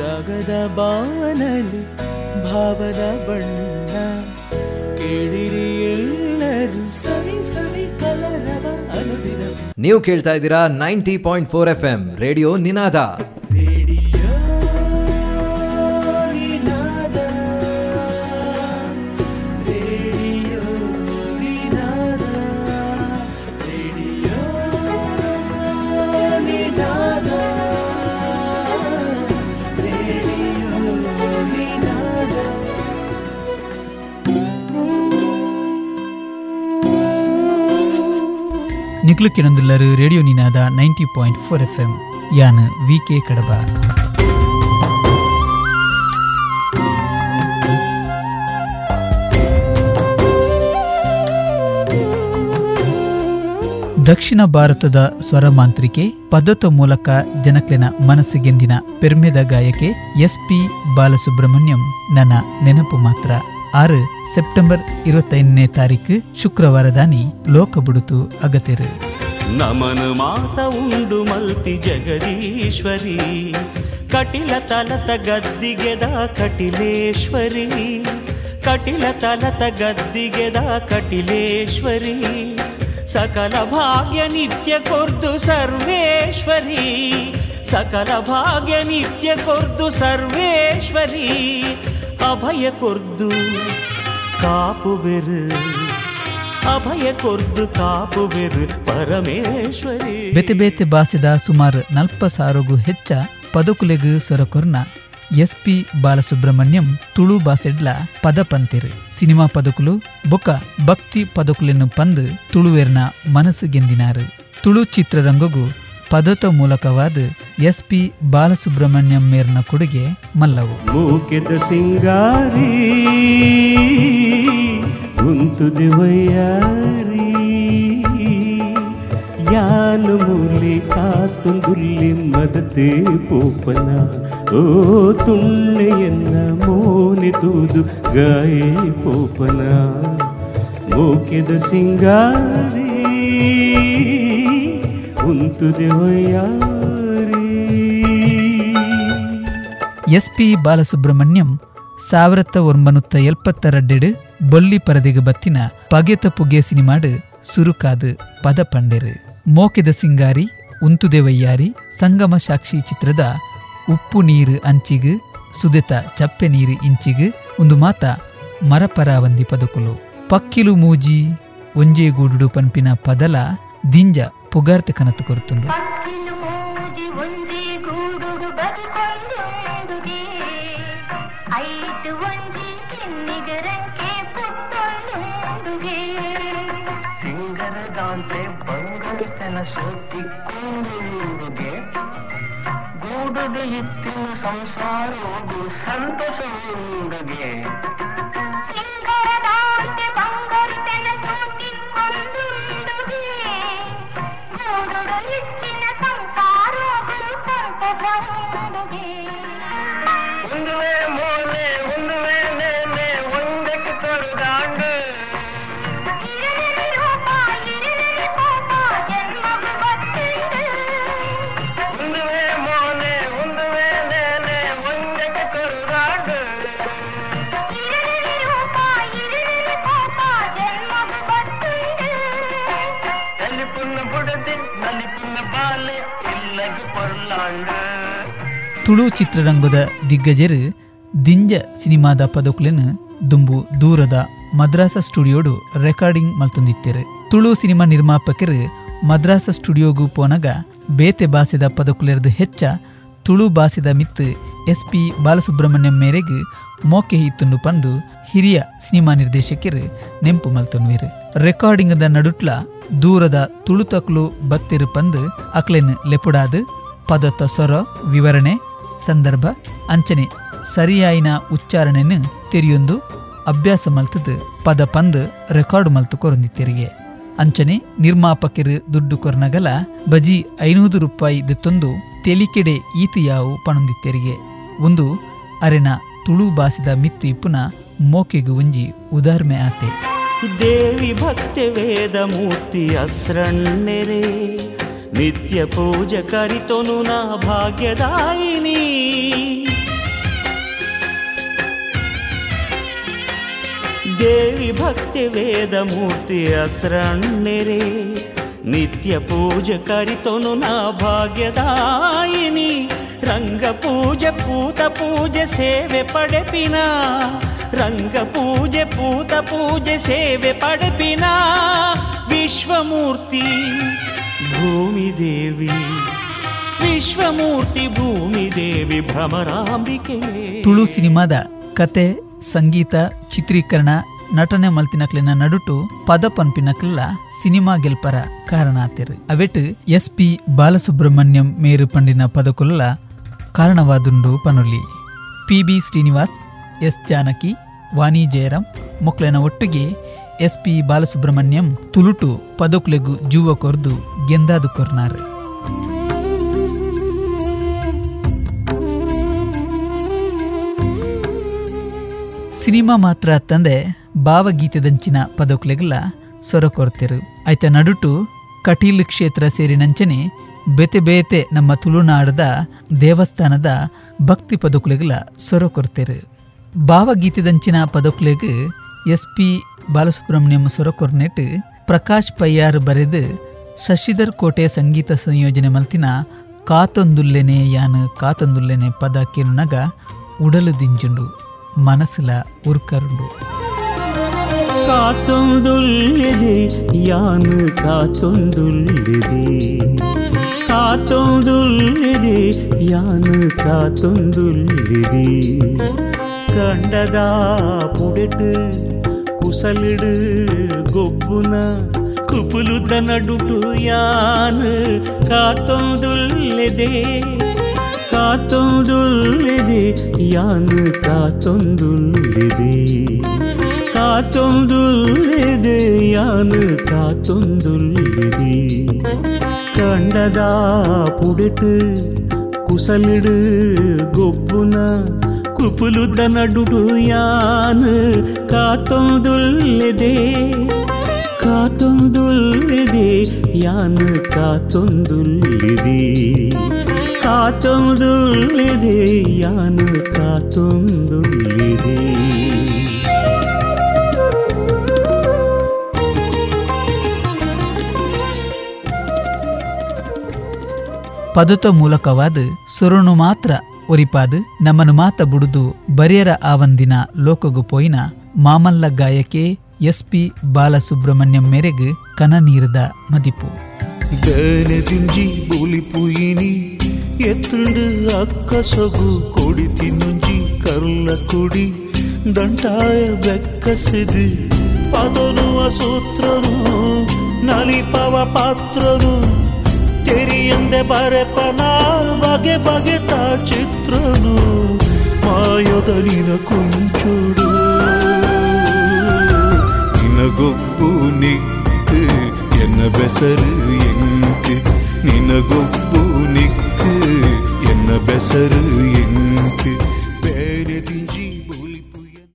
ರಾಗದ ಬಾನಲಿ, ಭಾವದ ಬಣ್ಣ. ಕೇಳಿರಿ ಎಲ್ಲರೂ ಸವಿ ಸವಿ ಕಲರವ ಅನುದಿನ ನೀವು ಕೇಳ್ತಾ ಇದ್ದೀರಾ ninety point four F M radio Ninada. ನಿಕ್ಲುಕ್ಕಿನೊಂದುಲ್ಲರು radio Ninada ninety point four F M ಯಾನ್ ವಿ ಕೆ ಕಡಬ. ದಕ್ಷಿಣ ಭಾರತದ ಸ್ವರಮಾಂತ್ರಿಕೆ ಪದತ ಮೂಲಕ ಜನಕ್ಲೆನ ಮನಸ್ಸಿಗೆಂದಿನ ಪೆರ್ಮೆದ ಗಾಯಕೆ ಎಸ್ ಪಿ ಬಾಲಸುಬ್ರಹ್ಮಣ್ಯಂ ನನ್ನ ನೆನಪು ಮಾತ್ರ. ಆರು ಸೆಪ್ಟೆಂಬರ್ ಇರುವತ್ತೈದನೇ ತಾರೀಕು ಶುಕ್ರವಾರದಾನಿ ಲೋಕ ಬುಡುತು ನಮನ ಮಾತ ಉಂಡು ಮಲ್ತಿ ಜಗದೀಶ್ವರಿ ಕಟಿಲ ತಲತ ಗದ್ದಿಗೆದ ಕಟಿಲೇಶ್ವರಿ ಕಟಿಲ ತಲತ ಗದ್ದಿಗೆದ ಕಟಿಲೇಶ್ವರಿ ಸಕಲ ಭಾಗ್ಯ ನಿತ್ಯ ಕೊರ್ದು ಸರ್ವೇಶ್ವರಿ ಸಕಲ ಭಾಗ್ಯ ನಿತ್ಯ ಕೊರ್ದು ಸರ್ವೇಶ್ವರಿ ಅಭಯ ಕೊರ್ದು ಕಾಪುವೆರು ಅಭಯ ಕೊರ್ದು ಕಾಪುವೆದು ಪರಮೇಶ್ವರಿ. ಬೆತೆ ಬೇತೆ ಬಾಸಿದ ಸುಮಾರು ನಲ್ಪ ಸಾರೋಗು ಹೆಚ್ಚ ಪದಕುಲೆಗು ಸೊರಕೊರ್ನ ಎಸ್ ಪಿ ಬಾಲಸುಬ್ರಹ್ಮಣ್ಯಂ ತುಳು ಬಾಸೆಡ್ಲ ಪದ ಪಂತಿರು ಸಿನಿಮಾ ಪದಕುಲು ಬೊಕ ಭಕ್ತಿ ಪದಕುಲೆನ್ನು ಪಂದು ತುಳುವೆರ್ನ ಮನಸ್ಸು ಗೆಂದಿನಾರು. ತುಳು ಚಿತ್ರರಂಗಗು ಪದತ ಮೂಲಕವಾದ ಎಸ್ ಪಿ ಬಾಲಸುಬ್ರಹ್ಮಣ್ಯಂ ಮೇರ್ನ ಕೊಡುಗೆ ಮಲ್ಲವು. ಮೂಕೆದ ಸಿಂಗಾರಿ. ಉಂತುದೆ ವಯ್ಯಾರಿ ಯಾನು ಮೂಲಿ ಕಾತುಂದುಲ್ಲಿ ಮದತೆ ಪೋಪನ ಓ ತುಳ್ಳೆಯನ್ನ ಮೋನೆ ತೂದು ಗಾಯೆ ಪೋಪನ ಮೂಕೆದ ಸಿಂಗಾರಿ ಉಂತುದೆ ವಯ್ಯಾರಿ ಎಸ್ ಪಿ ಬಾಲಸುಬ್ರಹ್ಮಣ್ಯಂ ಸಾವಿರತ್ತ ಒಂಬನೂತ್ತ ಎಲ್ಪತ್ತರಡ್ಡೆಡು ಬೊಲ್ಲಿ ಪರದೆಗೆ ಬತ್ತಿನ ಪಗೆತ ಪುಗೆ ಸಿನಿಮಾಡು ಸುರುಕಾದು ಪದ ಪಂಡೆರು ಮೋಕೆದ ಸಿಂಗಾರಿ, ಉಂತುದೇವಯ್ಯಾರಿ, ಸಂಗಮ ಸಾಕ್ಷಿ ಚಿತ್ರದ ಉಪ್ಪು ನೀರು ಅಂಚಿಗು, ಸುದೆತ ಚಪ್ಪೆ ನೀರು ಇಂಚಿಗು, ಒಂದು ಮಾತ ಮರಪರಾವಂದಿ ಪದಕುಲು. ಪಕ್ಕಿಲು ಮೂಜಿ, ಒಂಜೇಗೂಡುಡು ಪನ್ಪಿನ ಪದಲ ದಿಂಜ ಪುಗಾರ್ತೆ ಕನತು ಕೊರುತುಂಡು. ಐದು ಒಂಜಿ ಕಿನ್ನಿಗರಂಕೆ ಪುತ್ತೊಂದುಂದುಗೆ ಸಿಂಗರದಾಂತೆ ಬಂಗಡಿತನ ಸೋತಿಕೊಂಡುಗೆ ಗೂಡುದು ಇತ್ತಿನ ಸಂಸಾರೋಗು ಸಂತಸವುಂಡುಗೆ ಸಿಂಗರದಾಂತೆ ಬಂಗರುತೆನ ತೂತಿಕೊಂದುಂದುಗೆ ತುಳು ಚಿತ್ರರಂಗದ ದಿಗ್ಗಜರು ದಿಂಜ ಸಿನಿಮಾದ ಪದಕುಲೆನ್ ದುಂಬು ದೂರದ ಮದ್ರಾಸ ಸ್ಟುಡಿಯೋಡು ರೆಕಾರ್ಡಿಂಗ್ ಮಲ್ತೊಂದಿತ್ತೆರು. ತುಳು ಸಿನಿಮಾ ನಿರ್ಮಾಪಕರು ಮದ್ರಾಸ ಸ್ಟುಡಿಯೋಗೂ ಪೋನಗ ಬೇತೆ ಬಾಸಿದ ಪದಕುಲೆರ್ದು ಹೆಚ್ಚ ತುಳು ಬಾಸಿದ ಮಿತ್ತು ಎಸ್ ಪಿ ಬಾಲಸುಬ್ರಹ್ಮಣ್ಯಂ ಮೇರೆಗೆ ಮೋಕೆ ಹಿತ್ತುಂಡು ಪಂದು ಹಿರಿಯ ಸಿನಿಮಾ ನಿರ್ದೇಶಕರು ನೆಂಪು ಮಲ್ತೊನ್ವಿರು ರೆಕಾರ್ಡಿಂಗ್ದ ನಡುಟ್ಲ ದೂರದ ತುಳುತಕ್ಲು ಬತ್ತಿರು ಪಂದು ಅಕ್ಲೆನ್ ಲೆಪುಡಾದು ಪದತ ಸ್ವರ ವಿವರಣೆ, ಸಂದರ್ಭ, ಅಂಚನೆ, ಸರಿಯಾಯಿನ ಉಚ್ಚಾರಣೆಯನ್ನು ತೆರಿಯೊಂದು ಅಭ್ಯಾಸ ಮಲ್ತದ, ಪದ ಪಂದ್ ರೆಕಾರ್ಡ್ ಮಲ್ತು ಕೊರೊಂದಿತ್ತೆರಿಗೆ ಅಂಚನೆ, ನಿರ್ಮಾಪಕರು ದುಡ್ಡು ಕೊರ್ನಗಲ, ಬಜಿ ಐನೂರು ರೂಪಾಯಿ ದತ್ತೊಂದು ತೆಲಿಕೆಡೆ ಈತಿಯಾವು ಪಣೊಂದಿತ್ತೆರಿಗೆ ಒಂದು, ಅರೆನ ತುಳು ಬಾಸಿದ ಮಿತ್ತು ಇಪ್ಪುನ ಮೋಕೆಗು ಉಂಜಿ ಉದಾರ್ಮೆ ಆತೆ. ದೇವಿ ಭಕ್ತಿ ವೇದ ಮೂರ್ತಿ ಅಸ್ರಣ್ಣೆರೆ. నిత్య పూజ కరితోను నా భాగ్యదాయిని. దేవి భక్తి వేదమూర్తి అస్రణ్యరే నిత్య పూజ కరితోను నా భాగ్యదాయిని. రంగ పూజ పూత పూజ సేవె పడపినా రంగ పూజ పూత పూజ సేవె పడపినా. విశ్వమూర్తి ಭೂಮಿ ದೇವಿ, ವಿಶ್ವಮೂರ್ತಿ ಭೂಮಿ ದೇವಿ ಭ್ರಮರಾಂಬಿಕೆ ತುಳು ಸಿನಿಮಾದ ಕತೆ, ಸಂಗೀತ, ಚಿತ್ರೀಕರಣ, ನಟನೆ ಮಲ್ತಿನಕ್ಲಿನ ನಡುಟು ಪದ ಸಿನಿಮಾ ಗೆಲ್ಪರ ಕಾರಣ ಆತಿರು ಅವೆಟ್ ಎಸ್ ಪಿ ಬಾಲಸುಬ್ರಹ್ಮಣ್ಯಂ ಮೇರು ಪಂಡಿನ ಪದಕುಲ್ಲ ಕಾರಣವಾದುಂಡು ಪನುಲಿ. P B Srinivas, S Janaki, Vani Jayaram ಮೊಕ್ಲನ ಒಟ್ಟಿಗೆ ಎಸ್ ಪಿ ಬಾಲಸುಬ್ರಹ್ಮಣ್ಯಂ ತುಳುಟು ಪದಕುಲೆಗು ಜೂವ ಕೊರ್ದು ಗೆಂದಾದು ಕೊರ್ನಾರ್. ಸಿನಿಮಾ ಮಾತ್ರ ತಂದೆ ಭಾವಗೀತೆದಂಚಿನ ಪದಕುಲೆಗಲ ಸೊರ ಕೊರ್ತಿರು. ಆಯ್ತ ನಡುಟು ಕಟೀಲ್ ಕ್ಷೇತ್ರ ಸೇರಿನಂಚನೆ ಬೇತೆ ಬೇತೆ ನಮ್ಮ ತುಳುನಾಡದ ದೇವಸ್ಥಾನದ ಭಕ್ತಿ ಪದಕುಲೆಗಲ ಸೊರ ಕೊರ್ತೆರು. ಭಾವಗೀತೆದಂಚಿನ ಪದಕುಲೆಗೆ ಎಸ್ ಪಿ பாலசுப்ரமணியம் சுரக்குர்னெட்டு ಪ್ರಕಾಶ್ ಪಯ್ಯಾರ್ ಬರೆದು ಶಶಿಧರ್ ಕೋಟೆ ಸಂಗೀತ ಸಂಯೋಜನೆ ಮಲ್ತಿನ ಕಾತೊಂದುಲ್ಲೆನೆ ಯಾನ್ ಕಾತೊಂದುಲ್ಲೆನೆ ಪದ ಕೇಳುನಗ ಉಡಲು ದಿಂಜುಂಡು, ಮನಸ್ಸುಲ ಉರ್ಕರುಂಡು. ಕಾತೊಂದುಲ್ಲೆದೆ ಯಾನ್ ಕಾತೊಂದುಲ್ಲೆದೆ. ಕಾತೊಂದುಲ್ಲೆದೆ ಯಾನ್ ಕಾತೊಂದುಲ್ಲೆದೆ. சலிடு கொப்புனா குப்புலு தனடுடு யான் காத்தொந்துள்ளதே காத்தொந்துள்ளதே யான் காத்தொந்துள்ளதே காத்தொந்துள்ளதே யான் காத்தொந்துள்ளதே கண்டதா புடுட்டு குசலிடு கொப்புனா ಪುಡೆಟ್ ಕುಸಲಿಡು ಗೊಬ್ಬುನ ಕುಪುಲುದ ನಡುಡು ಯಾನು ಕಾತೊಂದುಲ್ಲಿದೆ ಕಾತೊಂದುಲ್ಲಿದೆ ಯಾನು ಕಾತೊಂದುಲ್ಲಿದೆ ಕಾತೊಂದುಲ್ಲಿದೆ ಯಾನು ಕಾತೊಂದುಲ್ಲಿದೆ ಪದತ ಮೂಲಕವಾದ ಸುರುಣು ಮಾತ್ರ ಒರಿಪಾದು ನಮ್ಮನು ಮಾತ ಬುಡುದು ಬರಿಯರ ಆವಂದಿನ ಲೋಕಗು ಪೋಯಿನ ಮಾಮಲ್ಲ ಗಾಯಕೆ ಎಸ್ ಪಿ ಬಾಲಸುಬ್ರಹ್ಮಣ್ಯಂ ಮೇರೆಗೆ ಕನ ನೀರದ ಮದಿಪು ಗನದಿಂಜಿ ಬುಲಿಪುಯಿನಿ ಎತ್ತುಂಡು ಅಕ್ಕ ಸೊಗು ಕೊಡಿ ತಿನ್ನುಂಜಿ ಕರುಳ ಕುಡಿ ದಂಟಾಯ ಬೆಕ್ಕಸಿದು ಪದನುವ ಸೂತ್ರನು ನಲಿಪವ ಪಾತ್ರನು. ತೆರಿಯಂದೆ ಬರೆಪನ ಬಗೆ ಬಗೆತ ಚಿತ್ರನು ಮಾಯದ ನಿನ ಕುಂಚುಡು ನಿನಗೊಬ್ಬು ನಿಕ್ಕು ಎನ್ನ ಬೆಸರು ಎಂಕು ನಿನಗೊಬ್ಬು ನಿಕ್ಕು ಎನ್ನ ಬೆಸರು